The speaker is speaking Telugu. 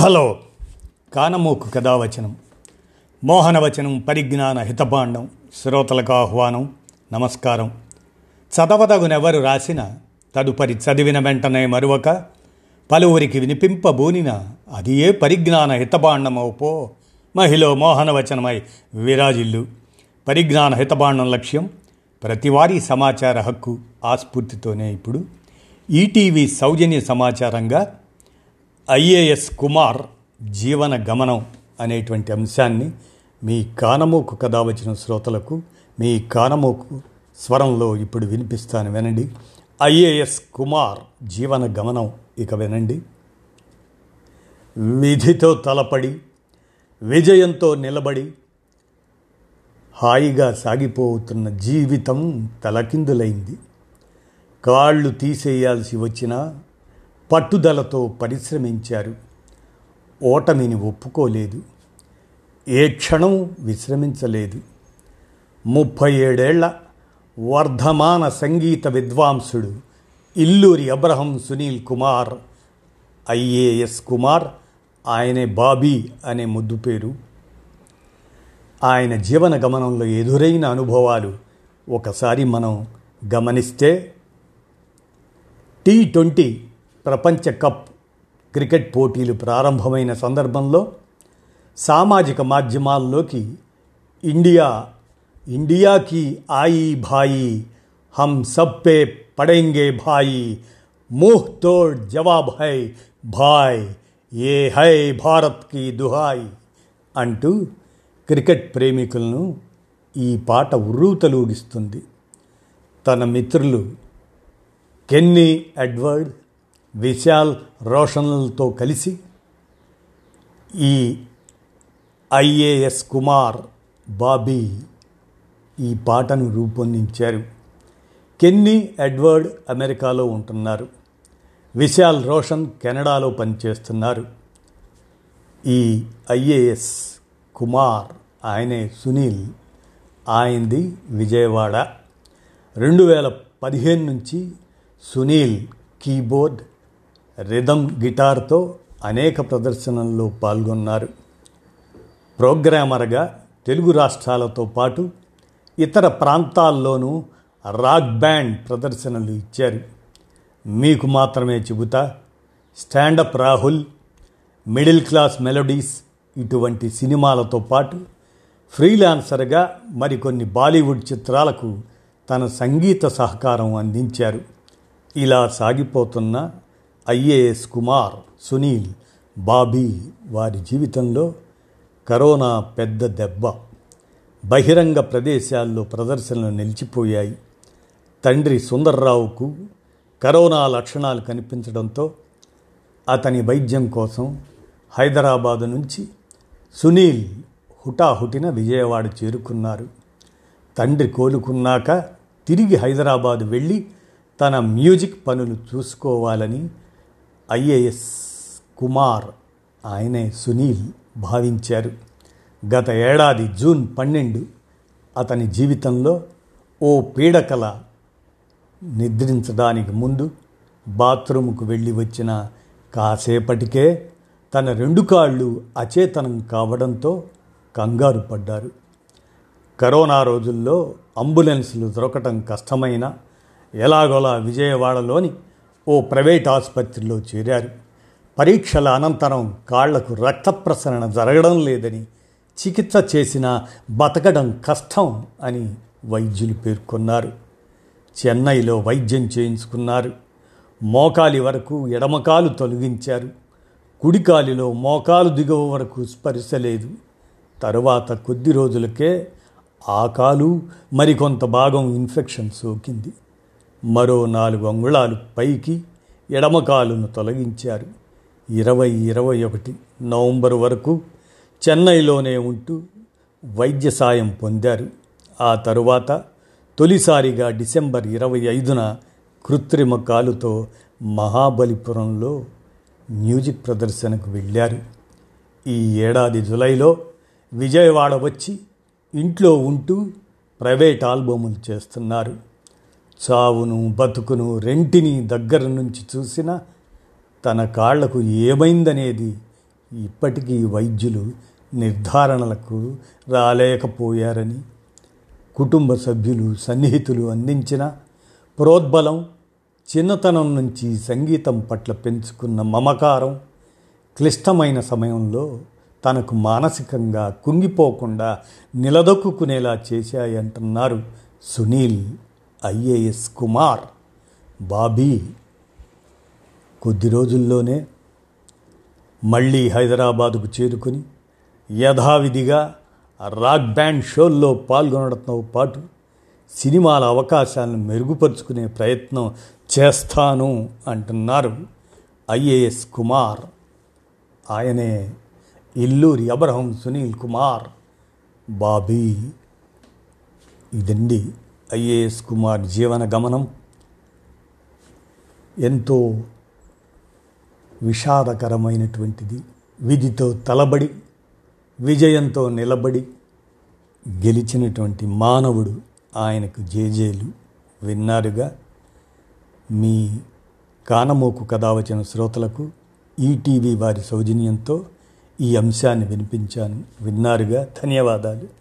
హలో. కానమోకు కథావచనం మోహనవచనం పరిజ్ఞాన హితపాండం శ్రోతలకు ఆహ్వానం నమస్కారం. చదవదగునెవరు రాసిన తదుపరి చదివిన వెంటనే మరువక పలువురికి వినిపింపబూనిన అది ఏ పరిజ్ఞాన హితబాండమవుపో మహిళ మోహనవచనమై విరాజిల్లు. పరిజ్ఞాన హితబాండం లక్ష్యం ప్రతివారీ సమాచార హక్కు ఆస్ఫూర్తితోనే ఇప్పుడు. ఈటీవీ సౌజన్య సమాచారంగా ఐఏఎస్ కుమార్ జీవన గమనం అనేటువంటి అంశాన్ని మీ కానమోకు కథ వచ్చిన శ్రోతలకు మీ కానమోకు స్వరంలో ఇప్పుడు వినిపిస్తాను వినండి. ఐఏఎస్ కుమార్ జీవన గమనం ఇక వినండి. విధితో తలపడి విజయంతో నిలబడి హాయిగా సాగిపోతున్న జీవితం తలకిందులైంది. కాళ్ళు తీసేయాల్సి వచ్చినా పట్టుదలతో పరిశ్రమించారు. ఓటమిని ఒప్పుకోలేదు. ఏ క్షణం విశ్రమించలేదు. ముప్పై ఏడేళ్ళ వర్ధమాన సంగీత విద్వాంసుడు ఇల్లూరి అబ్రహం సునీల్ కుమార్ ఐఏఎస్ కుమార్ ఆయనే బాబీ అనే ముద్దు పేరు. ఆయన జీవన గమనంలో ఎదురైన అనుభవాలు ఒకసారి మనం గమనిస్తే టీ ట్వంటీ ప్రపంచ కప్ క్రికెట్ పోటీలు ప్రారంభమైన సందర్భంలో సామాజిక మాధ్యమాల్లోకి ఇండియా ఇండియాకి ఆయి భాయి హమ్ సబ్ పే పడేంగే భాయి ముహ్ తోడ్ జవాబ్ హై భాయ్ ఏ హై భారత్కి దుహాయ్ అంటూ క్రికెట్ ప్రేమికులను ఈ పాట ఉర్రూతలూగిస్తుంది. తన మిత్రులు కెన్నీ ఎడ్వర్డ్ విశాల్ రోషన్లతో కలిసి ఈ ఐఏఎస్ కుమార్ బాబీ ఈ పాటను రూపొందించారు. కెన్నీ ఎడ్వర్డ్ అమెరికాలో ఉంటున్నారు. విశాల్ రోషన్ కెనడాలో పనిచేస్తున్నారు. ఈ ఐఏఎస్ కుమార్ ఆయనే సునీల్ ఆయనది విజయవాడ. రెండు వేల పదిహేను నుంచి సునీల్ కీబోర్డ్ రిథమ్ గిటార్తో అనేక ప్రదర్శనల్లో పాల్గొన్నారు. ప్రోగ్రామర్గా తెలుగు రాష్ట్రాలతో పాటు ఇతర ప్రాంతాల్లోనూ రాక్ బ్యాండ్ ప్రదర్శనలు ఇచ్చారు. మీకు మాత్రమే చెబుతా stand up Rahul middle class melodies ఇటువంటి సినిమాలతో పాటు ఫ్రీలాన్సర్గా మరికొన్ని బాలీవుడ్ చిత్రాలకు తన సంగీత సహకారం అందించారు. ఇలా సాగిపోతున్న ఐఏఎస్ కుమార్ సునీల్ బాబీ వారి జీవితంలో కరోనా పెద్ద దెబ్బ. బహిరంగ ప్రదేశాల్లో ప్రదర్శనలు నిలిచిపోయాయి. తండ్రి సుందర్రావుకు కరోనా లక్షణాలు కనిపించడంతో అతని వైద్యం కోసం హైదరాబాదు నుంచి సునీల్ హుటాహుటిన విజయవాడ చేరుకున్నారు. తండ్రి కోలుకున్నాక తిరిగి హైదరాబాదు వెళ్ళి తన మ్యూజిక్ పనులు చూసుకోవాలని ఐఏఎస్ కుమార్ ఆయనే సునీల్ భావించారు. గత ఏడాది జూన్ పన్నెండు అతని జీవితంలో ఓ పీడకల నిద్రించడానికి ముందు బాత్రూముకు వెళ్ళి వచ్చిన కాసేపటికే తన రెండు కాళ్ళు అచేతనం కావడంతో కంగారు పడ్డారు. కరోనా రోజుల్లో అంబులెన్సులు దొరకటం కష్టమైన ఎలాగోలా విజయవాడలోని ఓ ప్రైవేట్ ఆసుపత్రిలో చేరారు. పరీక్షల అనంతరం కాళ్ళకు రక్త ప్రసరణ జరగడం లేదని చికిత్స చేసినా బతకడం కష్టం అని వైద్యులు పేర్కొన్నారు. చెన్నైలో వైద్యం చేయించుకున్నారు. మోకాలి వరకు ఎడమకాలు తొలగించారు. కుడికాలిలో మోకాలు దిగువ వరకు స్పర్శ లేదు. తరువాత కొద్ది రోజులకే ఆ కాలు మరికొంత భాగం ఇన్ఫెక్షన్ సోకింది. మరో నాలుగు అంగుళాలు పైకి ఎడమకాలును తొలగించారు. ఇరవై ఇరవై ఒకటి నవంబర్ వరకు చెన్నైలోనే ఉంటూ వైద్య సాయం పొందారు. ఆ తరువాత తొలిసారిగా డిసెంబర్ ఇరవై ఐదున కృత్రిమ కాలుతో మహాబలిపురంలో మ్యూజిక్ ప్రదర్శనకు వెళ్ళారు. ఈ ఏడాది జులైలో విజయవాడ వచ్చి ఇంట్లో ఉంటూ ప్రైవేట్ ఆల్బములు చేస్తున్నారు. చావును బతుకును రెంటిని దగ్గర నుంచి చూసిన తన కాళ్ళకు ఏమైందనేది ఇప్పటికీ వైద్యులు నిర్ధారణలకు రాలేకపోయారని కుటుంబ సభ్యులు సన్నిహితులు అందించిన ప్రోద్బలం చిన్నతనం నుంచి సంగీతం పట్ల పెంచుకున్న మమకారం క్లిష్టమైన సమయంలో తనకు మానసికంగా కుంగిపోకుండా నిలదొక్కునేలా చేశాయంటున్నారు సునీల్. ఐఏఎస్ కుమార్ బాబీ కొద్ది రోజుల్లోనే మళ్ళీ హైదరాబాదుకు చేరుకుని యథావిధిగా రాక్ బ్యాండ్ షోల్లో పాల్గొనడంతో పాటు సినిమాల అవకాశాలను మెరుగుపరుచుకునే ప్రయత్నం చేస్తాను అంటున్నారు ఐఏఎస్ కుమార్. ఆయనే ఇల్లూరి అబ్రహం సునీల్ కుమార్ బాబీ. ఇదండి ఐఏఎస్ కుమార్ జీవన గమనం ఎంతో విషాదకరమైనటువంటిది. విధితో తలబడి విజయంతో నిలబడి గెలిచినటువంటి మానవుడు ఆయనకు జేజేలు. విన్నారుగా మీ కానమోకు కథ వచ్చిన శ్రోతలకు ఈటీవీ వారి సౌజన్యంతో ఈ అంశాన్ని వినిపించాను. విన్నారుగా ధన్యవాదాలు.